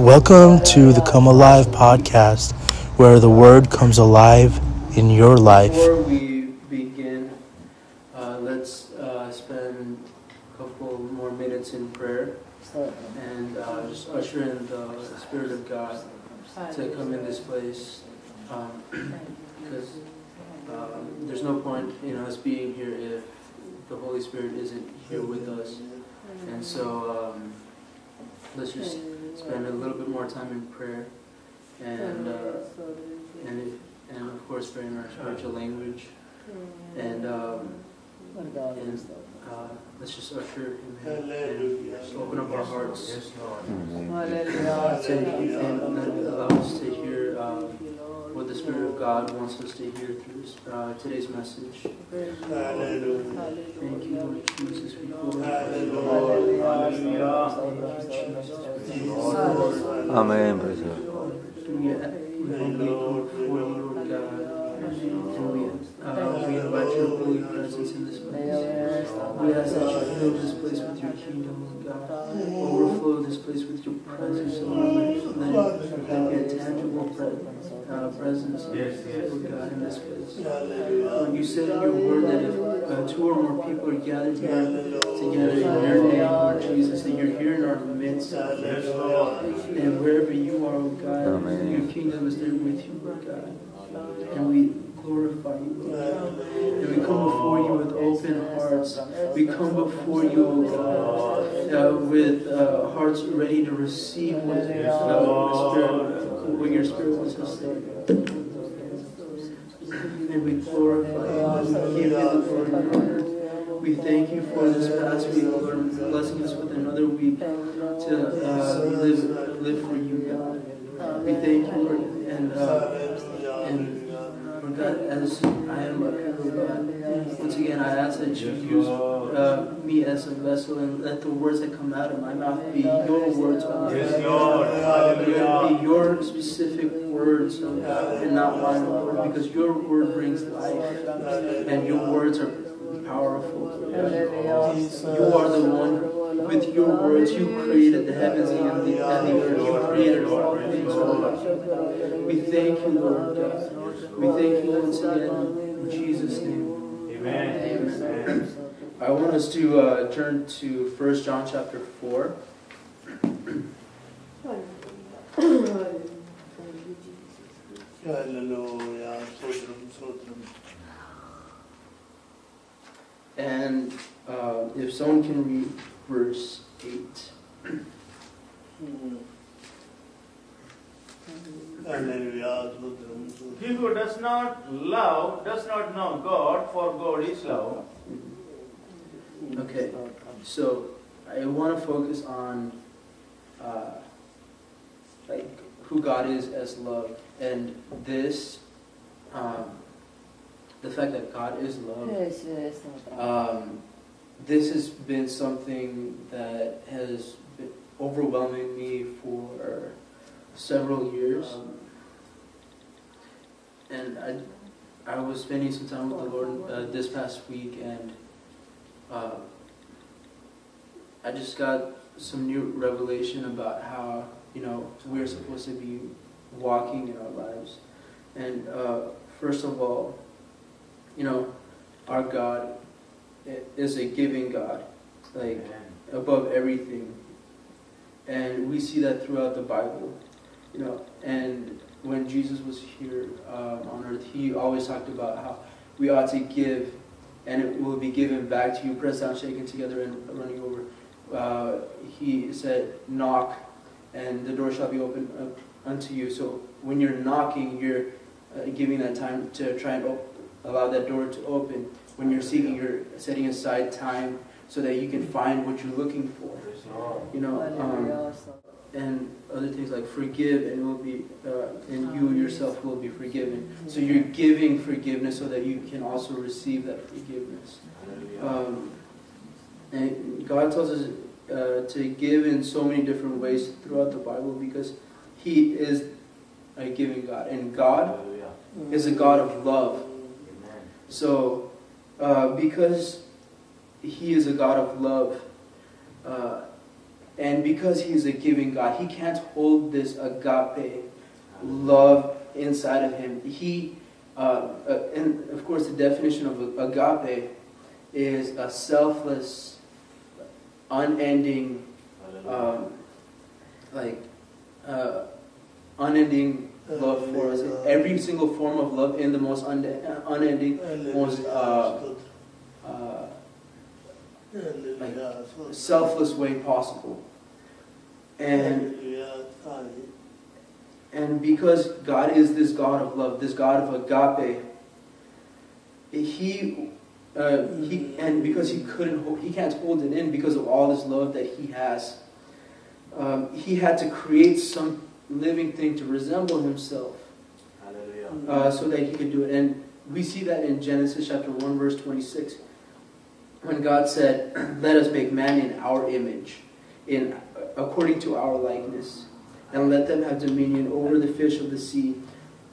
Welcome to the Come Alive podcast, where the word comes alive in your life. Before we begin, uh, let's uh, spend a couple more minutes in prayer and uh, just usher in the Spirit of God to come in this place. Um, because um, there's no point in us being here if the Holy Spirit isn't here with us. And so um, let's just spend a little bit more time in prayer and uh, and if, and of course praying our spiritual language. And um, and uh, let's just usher him in. And just open up our hearts. To, and allow us to hear uh, what the Spirit of God wants us to hear through this, uh, today's message. Thank you, Lord Jesus. We glorify you, Lord. Amen. Praise the Hallelujah. We humbly come before you, Lord God. And we, uh, we invite your holy presence in this place. We ask that you fill this place with your kingdom, Lord God. Overflow this place with your presence, Lord. Let it be a tangible presence, uh, presence, Lord God, in this place. Lord, you said in your word that if uh, two or more people are gathered here together in your name, Lord Jesus, that you're here in our midst. And wherever you are, oh God, Amen. your kingdom is there with you, Lord God. And we glorify you, Lord And we come before you with open hearts. We come before you, God, uh, with uh, hearts ready to receive what, Spirit, what your Spirit wants to say. And we glorify you. We give you the glory and honor. We thank you for this past week, Lord, blessing us with another week to uh, live, live for you, God. We thank you, Lord, and, uh, and Lord God, as I am here, God, once again, I ask that you use uh, me as a vessel and let the words that come out of my mouth be your words, God. Yes, Lord. Let it Hallelujah. be your specific words, and not mine, Lord, because your word brings life, and your words are powerful. You are the one with your words. You created the heavens and the, and the earth. You created all things, Lord. We thank you, Lord God. We thank you once again in Jesus' name. Amen. Amen. I want us to uh, turn to 1 John chapter 4. Hallelujah. Sotram, sotram. And uh, if someone can read verse 8. He who does not love does not know God, for God is love. Okay, so I want to focus on uh, like who God is as love, and this, um, the fact that God is love. Um, this has been something that has been overwhelming me for several years, and I, I was spending some time with the Lord uh, this past week, and uh, I just got some new revelation about how you know we're supposed to be walking in our lives, and uh, first of all, you know, our God is a giving God, like above everything, and we see that throughout the Bible, you know, and when Jesus was here um, on earth, he always talked about how we ought to give and it will be given back to you, pressed down, shaken together, and running over. Uh, he said, Knock, and the door shall be opened up unto you. So when you're knocking, you're uh, giving that time to try and op- allow that door to open. When you're seeking, you're setting aside time so that you can find what you're looking for. You know, um, and other things like forgive and will be uh, and you yourself will be forgiven. So you're giving forgiveness so that you can also receive that forgiveness. Um, and god tells us uh, to give in so many different ways throughout the bible because he is a giving god. And god is a god of love. So uh, because he is a god of love uh, And because He is a giving God, He can't hold this agape love inside of Him. He, uh, uh, and of course, the definition of agape is a selfless, unending, um, like, uh, unending love for us. Every single form of love in the most unde- unending, most uh, uh, selfless way possible. And and because God is this God of love, this God of agape, he uh, he and because he couldn't hold, he can't hold it in because of all this love that he has. Um, he had to create some living thing to resemble himself, uh, so that he could do it. And we see that in Genesis chapter one, verse twenty-six, when God said, "Let us make man in our image, in according to our likeness." and let them have dominion over the fish of the sea,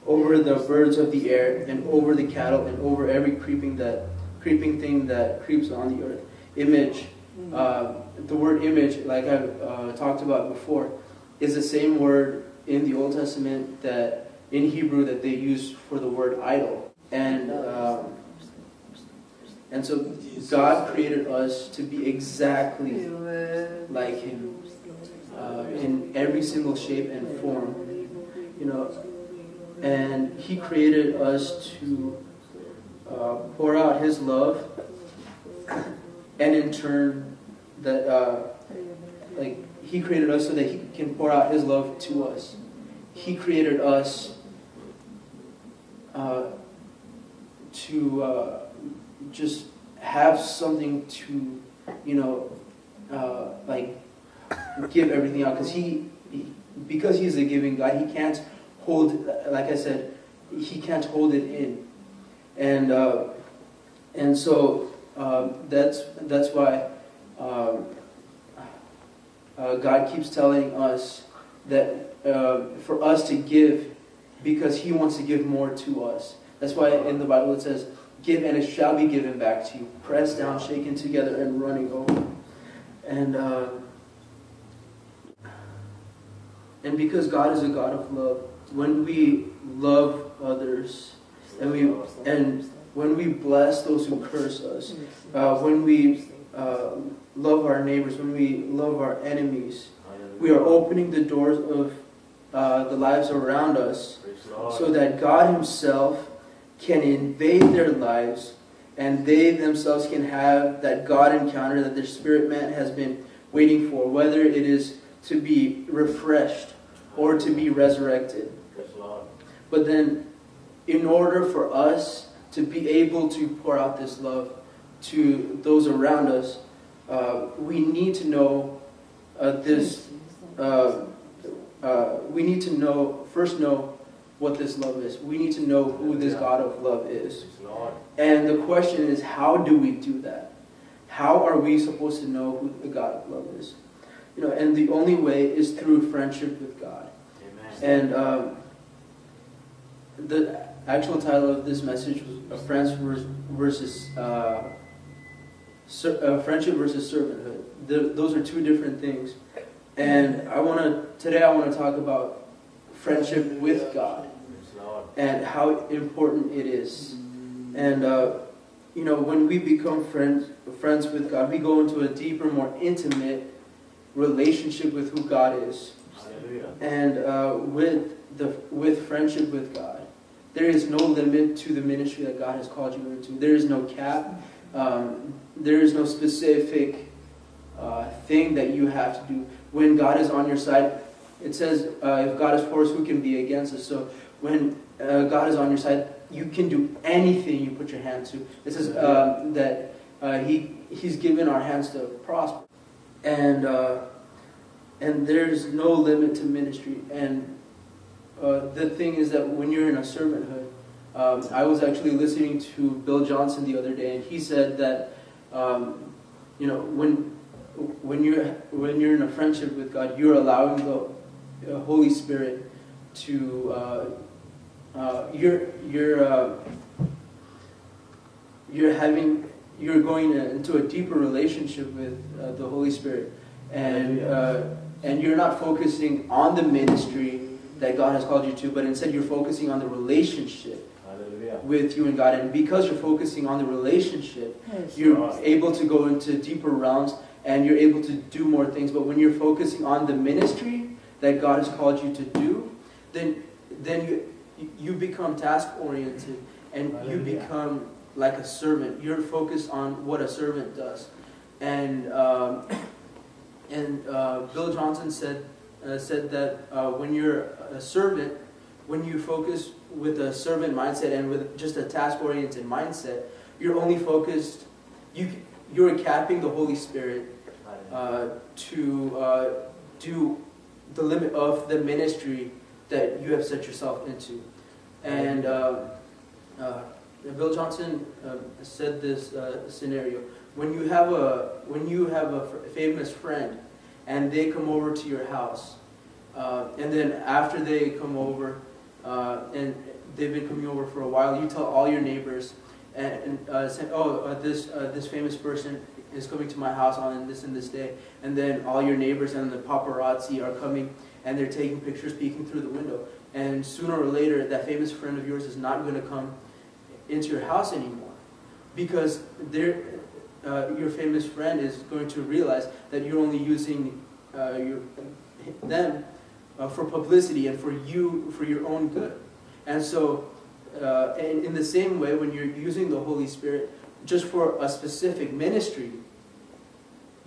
over the birds of the air, and over the cattle, and over every creeping that creeping thing that creeps on the earth. Image, uh, the word image, like I uh, talked about before, is the same word in the Old Testament that in Hebrew that they use for the word idol, and um, and so God created us to be exactly like Him uh, in every single shape and form, you know. And He created us to uh, pour out His love, and in turn, that uh, like He created us so that He can pour out His love to us. He created us uh, to uh, just have something to, you know, uh, like give everything out. Because he, he, because he's a giving God, he can't hold, like I said, he can't hold it in, and uh, and so um, that's that's why um, uh, God keeps telling us that uh, for us to give because He wants to give more to us. That's why in the Bible it says, "Give and it shall be given back to you, pressed down, shaken together, and running over." And uh, and because God is a God of love, when we love others and we and when we bless those who curse us, uh, when we uh, love our neighbors, when we love our enemies, we are opening the doors of uh, the lives around us so that God Himself can invade their lives and they themselves can have that God encounter that their spirit man has been waiting for, whether it is to be refreshed or to be resurrected. But then, in order for us to be able to pour out this love to those around us, uh, we need to know uh, this. Uh, uh, we need to know first know what this love is. We need to know who this God of love is. And the question is, how do we do that? How are we supposed to know who the God of love is? You know, and the only way is through friendship with God. And um, the actual title of this message was "Friends versus uh, uh, Friendship versus Servanthood." The, those are two different things. And I want to today. I want to talk about friendship with God and how important it is. And uh, you know, when we become friends friends with God, we go into a deeper, more intimate relationship with who God is. And uh, with the with friendship with God, there is no limit to the ministry that God has called you into. There is no cap. Um, there is no specific uh, thing that you have to do. When God is on your side, it says, uh, "If God is for us, who can be against us?" So when uh, God is on your side, you can do anything you put your hand to. It says um, that uh, He He's given our hands to prosper, and uh, and there's no limit to ministry. And uh, the thing is that when you're in a servanthood, um, I was actually listening to Bill Johnson the other day, and he said that um, you know when when you're when you're in a friendship with God, you're allowing the Holy Spirit to uh, uh, you're you're uh, you're having you're going into a deeper relationship with uh, the Holy Spirit, and uh, and you're not focusing on the ministry that God has called you to, but instead you're focusing on the relationship Hallelujah. with you and God. And because you're focusing on the relationship, Yes. you're able to go into deeper realms and you're able to do more things. But when you're focusing on the ministry that God has called you to do, then then you you become task oriented and you become like a servant. You're focused on what a servant does. And um, and uh, Bill Johnson said uh, said that uh, when you're a servant, when you focus with a servant mindset and with just a task oriented mindset, you're only focused. You you're capping the Holy Spirit to uh, do the limit of the ministry that you have set yourself into. And uh, uh, Bill Johnson uh, said this uh, scenario: when you have a when you have a famous friend, and they come over to your house, uh, and then after they come over, uh, and they've been coming over for a while, you tell all your neighbors, and, uh, "Oh, uh, this uh, this famous person is coming to my house on this and this day," and then all your neighbors and the paparazzi are coming, and they're taking pictures, peeking through the window, and sooner or later, that famous friend of yours is not going to come into your house anymore, because. Uh, your famous friend is going to realize that you're only using uh, your, them uh, for publicity and for you for your own good. And so, uh, and in the same way, when you're using the Holy Spirit just for a specific ministry,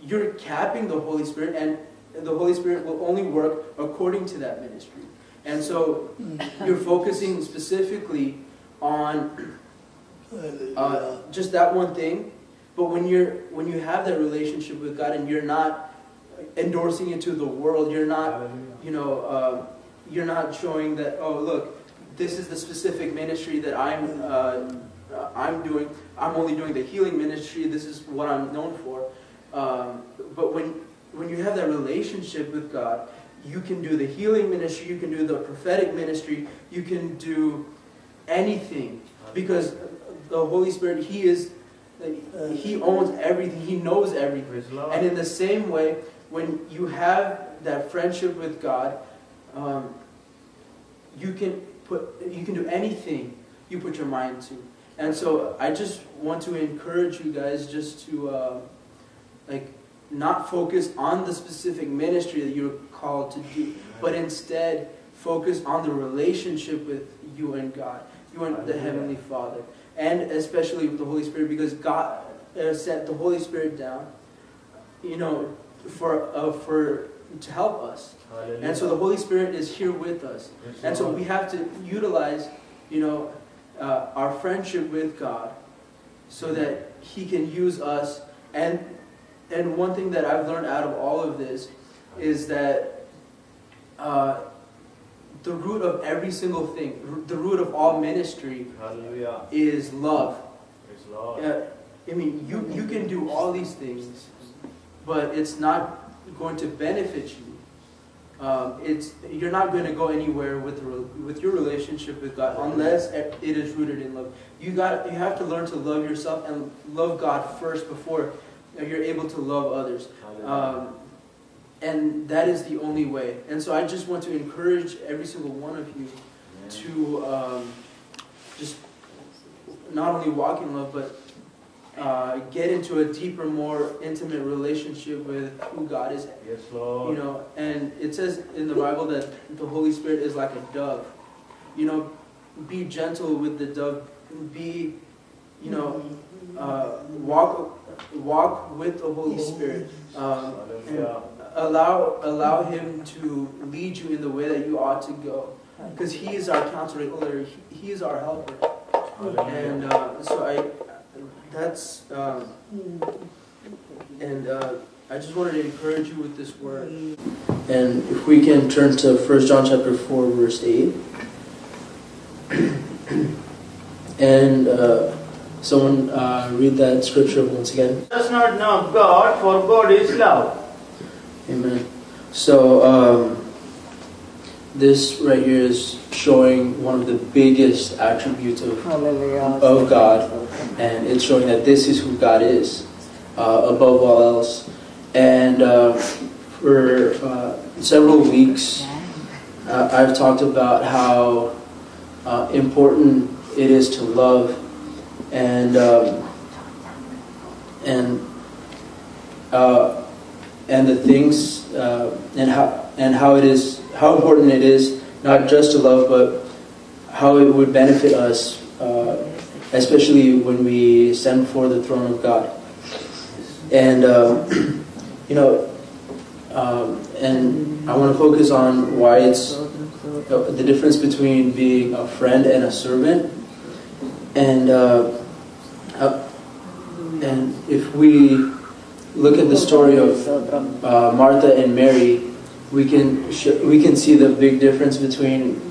you're capping the Holy Spirit, and the Holy Spirit will only work according to that ministry. And so, you're focusing specifically on uh, just that one thing. But when you're when you have that relationship with God and you're not endorsing it to the world, you're not you know uh, you're not showing that oh look this is the specific ministry that I'm uh, uh, I'm doing. I'm only doing the healing ministry. This is what I'm known for. Um, but when when you have that relationship with God, you can do the healing ministry. You can do the prophetic ministry. You can do anything because the Holy Spirit He is He owns everything. He knows everything. And in the same way, when you have that friendship with God, um, you can put you can do anything you put your mind to. And so I just want to encourage you guys just to uh, like not focus on the specific ministry that you're called to do, but instead focus on the relationship with you and God, you and the Heavenly Father, and especially with the Holy Spirit, because God uh, sent the Holy Spirit down, you know, for uh, for to help us. Hallelujah. And so the Holy Spirit is here with us. And so we have to utilize, you know, uh, our friendship with God so that He can use us. And and one thing that I've learned out of all of this is that uh, the root of every single thing, the root of all ministry, Hallelujah. is love. Uh, I mean, you you can do all these things, but it's not going to benefit you. Um, it's you're not going to go anywhere with with your relationship with God unless it is rooted in love. You got you have to learn to love yourself and love God first before you're able to love others. Um, and that is the only way. And so I just want to encourage every single one of you to um, just not only walk in love, but uh, get into a deeper, more intimate relationship with who God is. Yes, Lord. You know, and it says in the Bible that the Holy Spirit is like a dove. You know, be gentle with the dove. Be, you know, uh, walk walk with the Holy Spirit. Um, and allow allow Him to lead you in the way that you ought to go, because He is our counselor. He, he is our helper. And uh, so I, that's, um, and uh, I just wanted to encourage you with this word. And if we can turn to 1 John chapter 4, verse 8. and uh, someone uh, read that scripture once again. Does not know God, for God is love. Amen. So, um, this right here is showing one of the biggest attributes of of God, and it's showing that this is who God is uh, above all else. And uh, for uh, several weeks, uh, I've talked about how uh, important it is to love, and um, and uh, and the things uh, and how and how it is how important it is not just to love, but how it would benefit us, uh, especially when we stand before the throne of God. And uh, you know, um, and I want to focus on why it's uh, the difference between being a friend and a servant. And uh, uh, and if we look at the story of uh, Martha and Mary, we can we can see the big difference between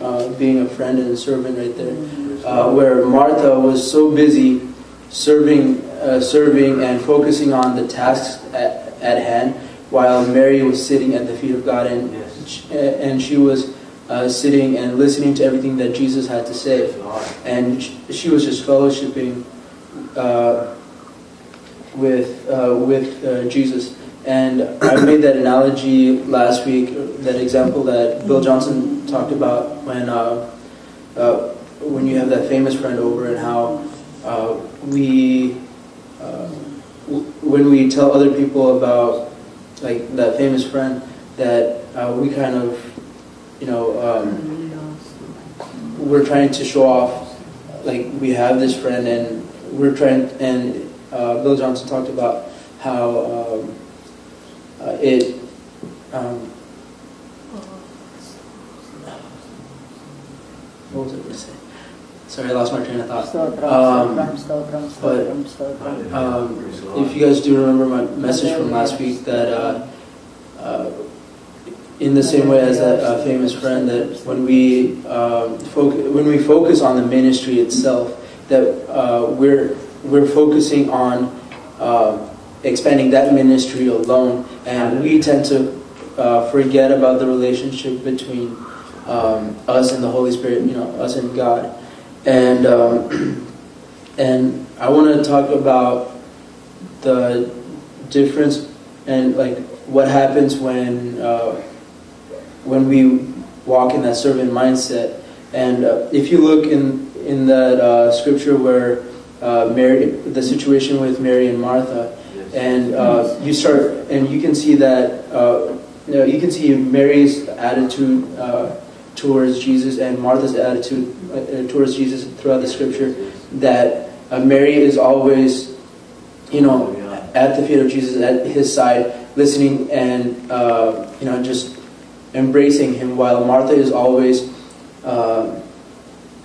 uh, being a friend and a servant right there. Uh, where Martha was so busy serving, uh, serving and focusing on the tasks at, at hand, while Mary was sitting at the feet of God and and she was uh, sitting and listening to everything that Jesus had to say, and sh- she was just fellowshipping uh, with uh, with uh, Jesus. And I made that analogy last week, that example that Bill Johnson talked about when uh, uh, when you have that famous friend over and how uh, we when we tell other people about like that famous friend that we kind of you know um, we're trying to show off like we have this friend and we're trying and uh, Bill Johnson talked about how um, uh, it um, what was I going to say? Sorry, I lost my train of thought. Um, but, Um, if you guys do remember my message from last week, that uh, uh, in the same way as that uh, famous friend, that when we um, foc- when we focus on the ministry itself, that uh, we're we're focusing on uh, expanding that ministry alone, and we tend to uh, forget about the relationship between um, us and the Holy Spirit, you know, us and God, and um, and I want to talk about the difference and like what happens when uh, when we walk in that servant mindset. And uh, if you look in in that uh, scripture where uh, Mary, the situation with Mary and Martha, and uh, you start and you can see that uh, you, know, you can see Mary's attitude uh, towards Jesus and Martha's attitude uh, towards Jesus throughout the scripture. That uh, Mary is always, you know, at the feet of Jesus, at his side, listening and uh, you know just embracing him, while Martha is always uh,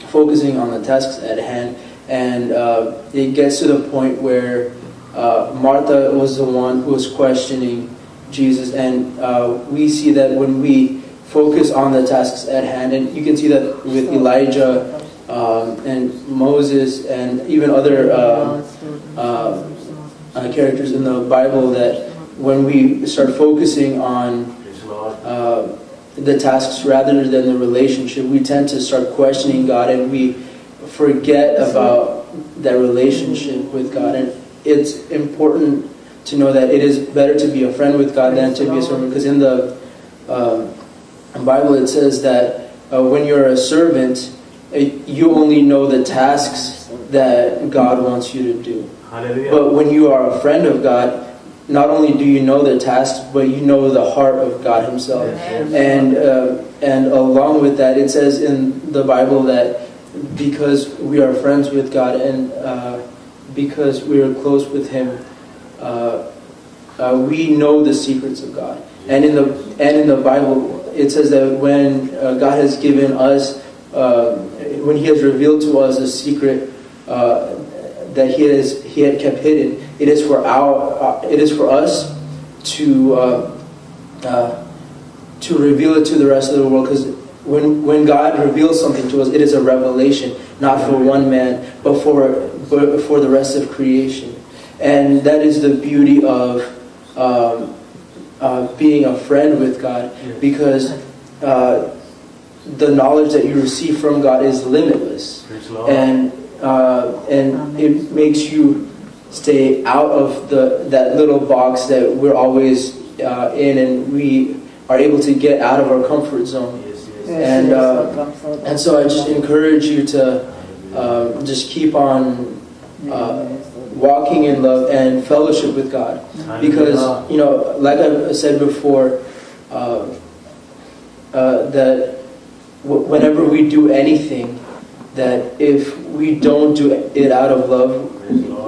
focusing on the tasks at hand. And uh, it gets to the point where uh, Martha was the one who was questioning Jesus, and uh, we see that when we focus on the tasks at hand, and you can see that with Elijah um, and Moses and even other uh, uh, uh, characters in the Bible, that when we start focusing on the tasks rather than the relationship, we tend to start questioning God and we forget about that relationship with God. And it's important to know that it is better to be a friend with God than to be a servant. Because in the um, Bible it says that uh, when you're a servant, uh, you only know the tasks that God wants you to do. But when you are a friend of God, not only do you know the tasks, but you know the heart of God Himself. And uh, and along with that, it says in the Bible that because we are friends with God and uh, because we are close with Him, uh, uh, we know the secrets of God. And in the and in the Bible, it says that when uh, God has given us, uh, when He has revealed to us a secret uh, that He has He had kept hidden, it is for our it is for us to to reveal it to the rest of the world because when when God reveals something to us, it is a revelation, not for one man, but for but for the rest of creation, and that is the beauty of um, uh, being a friend with God, because uh, the knowledge that you receive from God is limitless, and uh, and it makes you stay out of the that little box that we're always uh, in and we are able to get out of our comfort zone. Yes, yes. And, uh, And so I just encourage you to uh, just keep on uh, walking in love and fellowship with God. Because, you know, like I said before, uh, uh, that w- whenever we do anything, that if we don't do it out of love,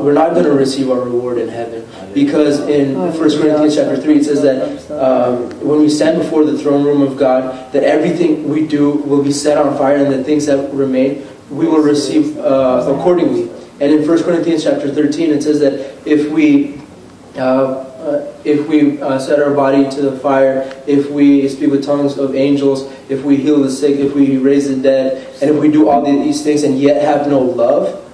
we're not going to receive our reward in heaven. Because in 1 Corinthians chapter 3, it says that um, when we stand before the throne room of God, that everything we do will be set on fire, and the things that remain, we will receive uh, accordingly. And in 1 Corinthians chapter 13, it says that if we uh, uh, if we uh, set our body to the fire, if we speak with tongues of angels, if we heal the sick, if we raise the dead, and if we do all these things and yet have no love,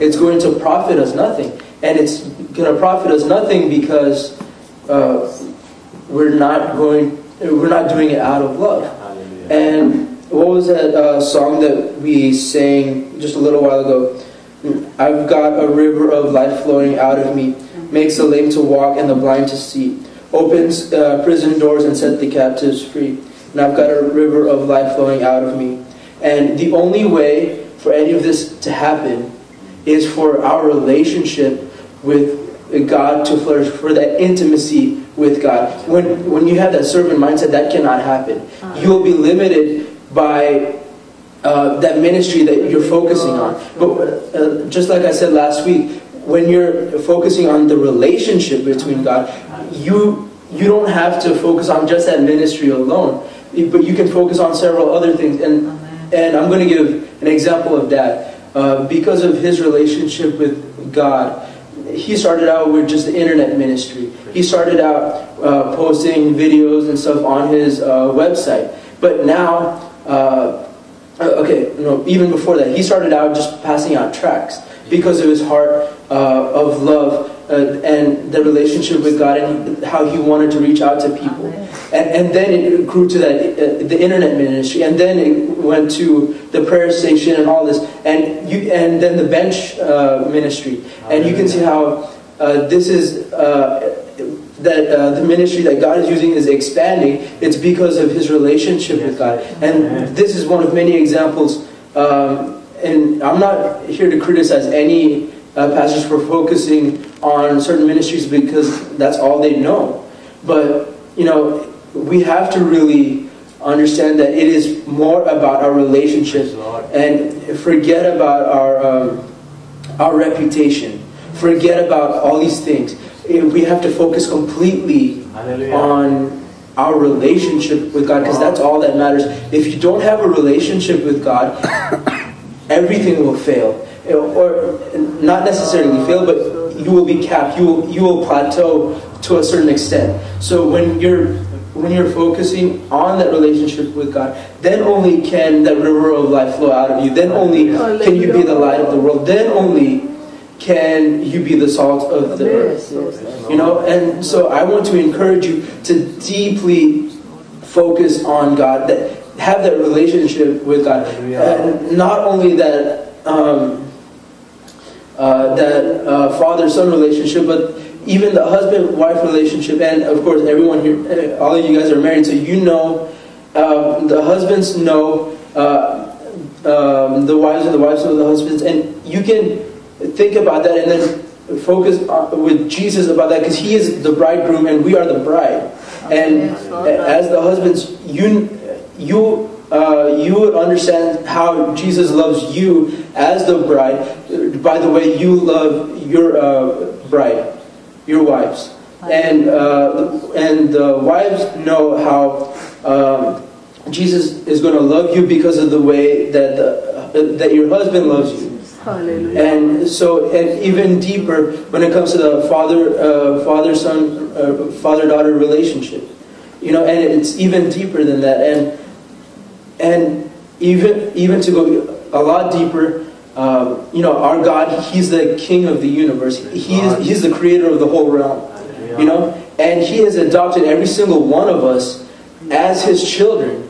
it's going to profit us nothing. And it's going to profit us nothing because uh, we're not going, we're not doing it out of love. And what was that uh, song that we sang just a little while ago? I've got a river of life flowing out of me, makes the lame to walk and the blind to see, opens uh, prison doors and set the captives free. And I've got a river of life flowing out of me. And the only way for any of this to happen is for our relationship with God to flourish, for that intimacy with God. When, when you have that servant mindset, that cannot happen. You will be limited by uh, that ministry that you're focusing on. But uh, just like I said last week, when you're focusing on the relationship between God, you you don't have to focus on just that ministry alone, but you can focus on several other things. And and I'm going to give an example of that. Uh, because of his relationship with God, he started out with just the internet ministry. He started out uh, posting videos and stuff on his uh, website. But now, uh, okay, no, even before that, he started out just passing out tracts because of his heart of love uh, and the relationship with God and how he wanted to reach out to people. And, and then it grew to that uh, the internet ministry, and then it went to the prayer station and all this, and you and then the bench uh, ministry, and you can see how uh, this is. Uh, that uh, the ministry that God is using is expanding, it's because of his relationship with God. And this is one of many examples. Um, and I'm not here to criticize any uh, pastors for focusing on certain ministries because that's all they know. But, you know, we have to really understand that it is more about our relationship and forget about our, um, our reputation. Forget about all these things. We have to focus completely Hallelujah. on our relationship with God because that's all that matters. If you don't have a relationship with God, everything will fail. Or not necessarily fail, but you will be capped. You will, you will plateau to a certain extent. So when you're when you're focusing on that relationship with God, then only can that river of life flow out of you. Then only can you be the light of the world. Then only can you be the salt of the earth. You know, and so I want to encourage you to deeply focus on God, that have that relationship with God. And not only that um, uh, that uh, father-son relationship, but even the husband-wife relationship, and of course everyone here, uh, all of you guys are married, so you know, um, the husbands know uh, um, the wives and the wives know the husbands, and you can think about that and then focus on, with Jesus about that because He is the bridegroom and we are the bride. And as the husbands, you you uh, you would understand how Jesus loves you as the bride by the way you love your uh, bride, your wives, and uh, and the wives know how. Um, Jesus is going to love you because of the way that the, that your husband loves you. Hallelujah. And so, and even deeper when it comes to the father, uh, father son, uh, father daughter relationship, you know, and it's even deeper than that. And and even even to go a lot deeper, um, you know, our God, He's the King of the universe. He is He's the Creator of the whole realm. You know, and He has adopted every single one of us as His children.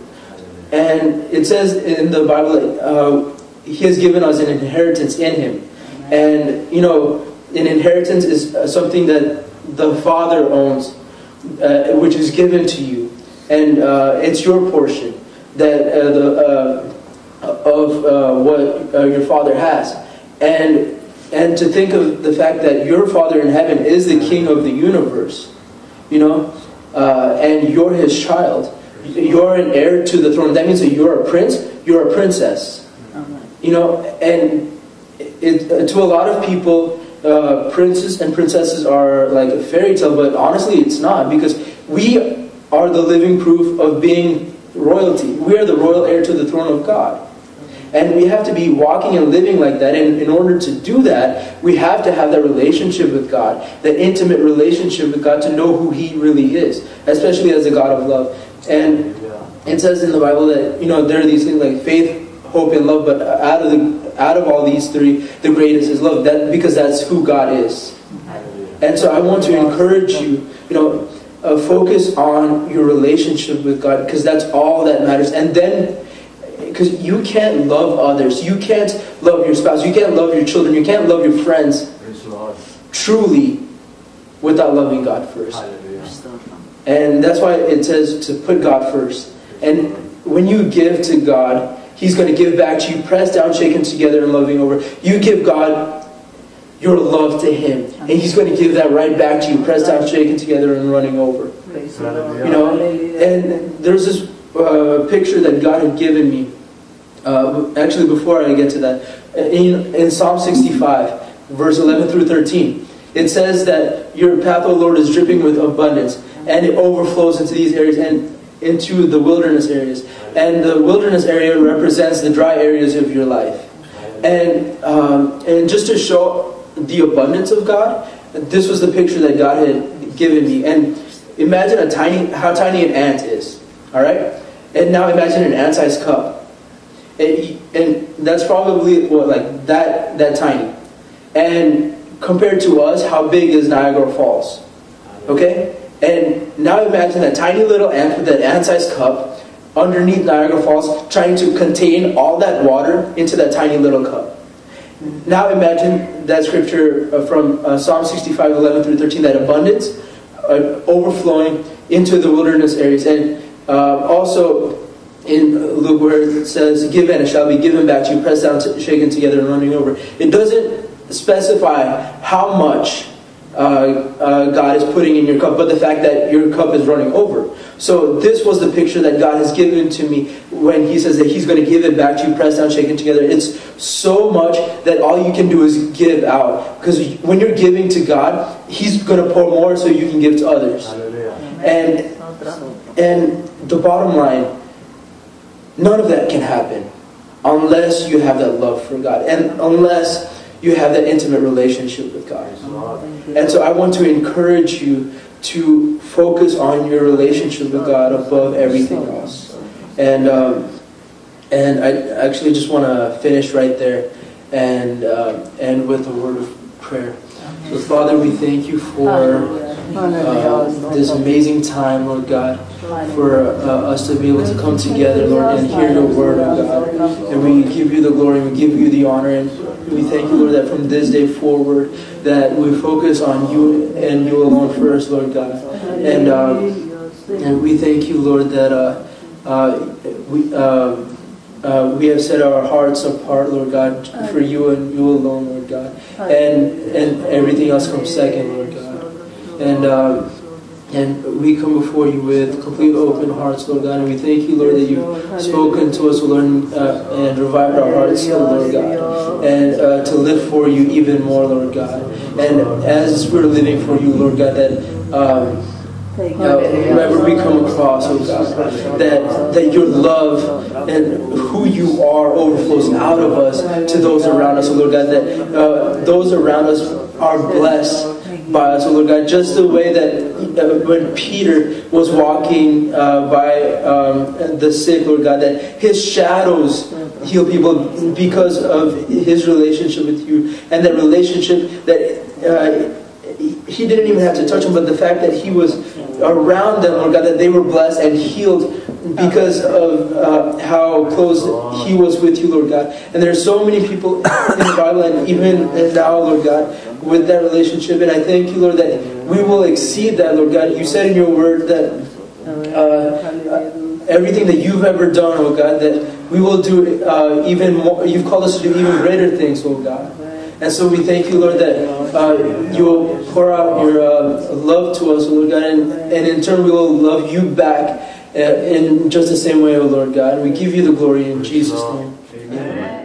And it says in the Bible, uh, He has given us an inheritance in Him. And, you know, an inheritance is uh, something that the Father owns. uh, which is given to you, and uh, it's your portion that uh, the uh, of uh, what uh, your father has, and and to think of the fact that your father in heaven is the king of the universe, you know, uh, and you're his child. You're an heir to the throne. That means that you're a prince. You're a princess. You know, and it, to a lot of people, uh, princes and princesses are like a fairy tale, but honestly, it's not because we are the living proof of being royalty. We are the royal heir to the throne of God. And we have to be walking and living like that. And in order to do that, we have to have that relationship with God, that intimate relationship with God to know who He really is, especially as a God of love. And it says in the Bible that, you know, there are these things like faith, hope, and love, but out of, the, out of all these three, the greatest is love, that, because that's who God is. And so I want to encourage you, you know, uh, focus on your relationship with God because that's all that matters. And then, because you can't love others, you can't love your spouse, you can't love your children, you can't love your friends truly without loving God first. And that's why it says to put God first. And when you give to God, He's going to give back to you, pressed down, shaken together, and loving over. You give God your love to Him, and He's going to give that right back to you, pressed down, shaken together, and running over. You know, and there's this uh, picture that God had given me. Uh, actually, before I get to that, in, in Psalm 65, verse 11 through 13, it says that your path, O Lord, is dripping with abundance, and it overflows into these areas and into the wilderness areas. And the wilderness area represents the dry areas of your life. And um, and just to show the abundance of God, this was the picture that God had given me. And imagine a tiny how tiny an ant is. All right, and now imagine an ant-sized cup, and, and that's probably what like that that tiny. And compared to us, how big is Niagara Falls? Okay, and now imagine a tiny little ant with that ant-sized cup underneath Niagara Falls, trying to contain all that water into that tiny little cup. Now imagine that scripture uh, from uh, Psalm 65, 11 through 13, that abundance uh, overflowing into the wilderness areas. And uh, also in Luke where it says, give and it shall be given back to you, pressed down, shaken together, and running over. It doesn't specify how much uh, uh, God is putting in your cup, but the fact that your cup is running over. So this was the picture that God has given to me when He says that He's going to give it back to you, pressed down, shaken together. It's so much that all you can do is give out. Because when you're giving to God, He's going to pour more so you can give to others. And and the bottom line, none of that can happen unless you have that love for God, and unless you have that intimate relationship with God. And so I want to encourage you to focus on your relationship with God above everything else. And um, and I actually just want to finish right there and uh, end with a word of prayer. So Father, we thank you for uh, this amazing time, Lord God, for uh, us to be able to come together, Lord, and hear your word, oh God. And we give you the glory, we give you the honor, and we thank you, Lord, that from this day forward, that we focus on you and you alone first, Lord God. And um, and we thank you, Lord, that uh, uh, we. Uh, uh, we have set our hearts apart, Lord God, for you and you alone, Lord God, and and everything else comes second, Lord. And uh, and we come before you with complete open hearts, Lord God, and we thank you, Lord, that you've spoken to us, Lord, uh, and revived our hearts, Lord God, and uh, to live for you even more, Lord God. And as we're living for you, Lord God, that. Um, uh, wherever we come across, oh God, that, that your love and who you are overflows out of us to those around us, oh Lord God, that uh, those around us are blessed by us, oh Lord God, just the way that uh, when Peter was walking uh, by um, the sick, Lord God, that his shadows heal people because of his relationship with you, and that relationship that uh, he didn't even have to touch him, but the fact that he was around them, Lord God, that they were blessed and healed because of uh, how close He was with you, Lord God. And there are so many people in the Bible, and even now, Lord God, with that relationship. And I thank you, Lord, that we will exceed that, Lord God. You said in your word that uh, everything that you've ever done, oh God, that we will do uh, even more. You've called us to do even greater things, oh God. And so we thank you, Lord, that uh, you will pour out your uh, love to us, Lord God, and, and in turn we will love you back uh, in just the same way, oh Lord God. We give you the glory in Jesus' name. Amen.